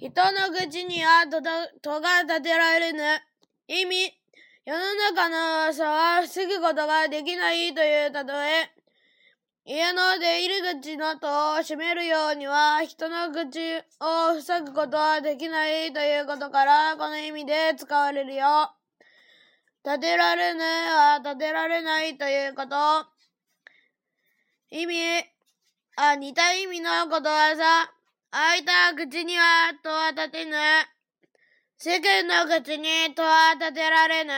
人の口には戸が立てられぬ。意味、世の中の噂は防ぐことができないという例え。家の出入り口の戸を閉めるようには人の口を塞ぐことはできないということからこの意味で使われるよ。立てられぬは立てられないということ。意味、あ、似た意味のことわざ。開いた口には戸は立てぬ。世間の口に戸は立てられぬ。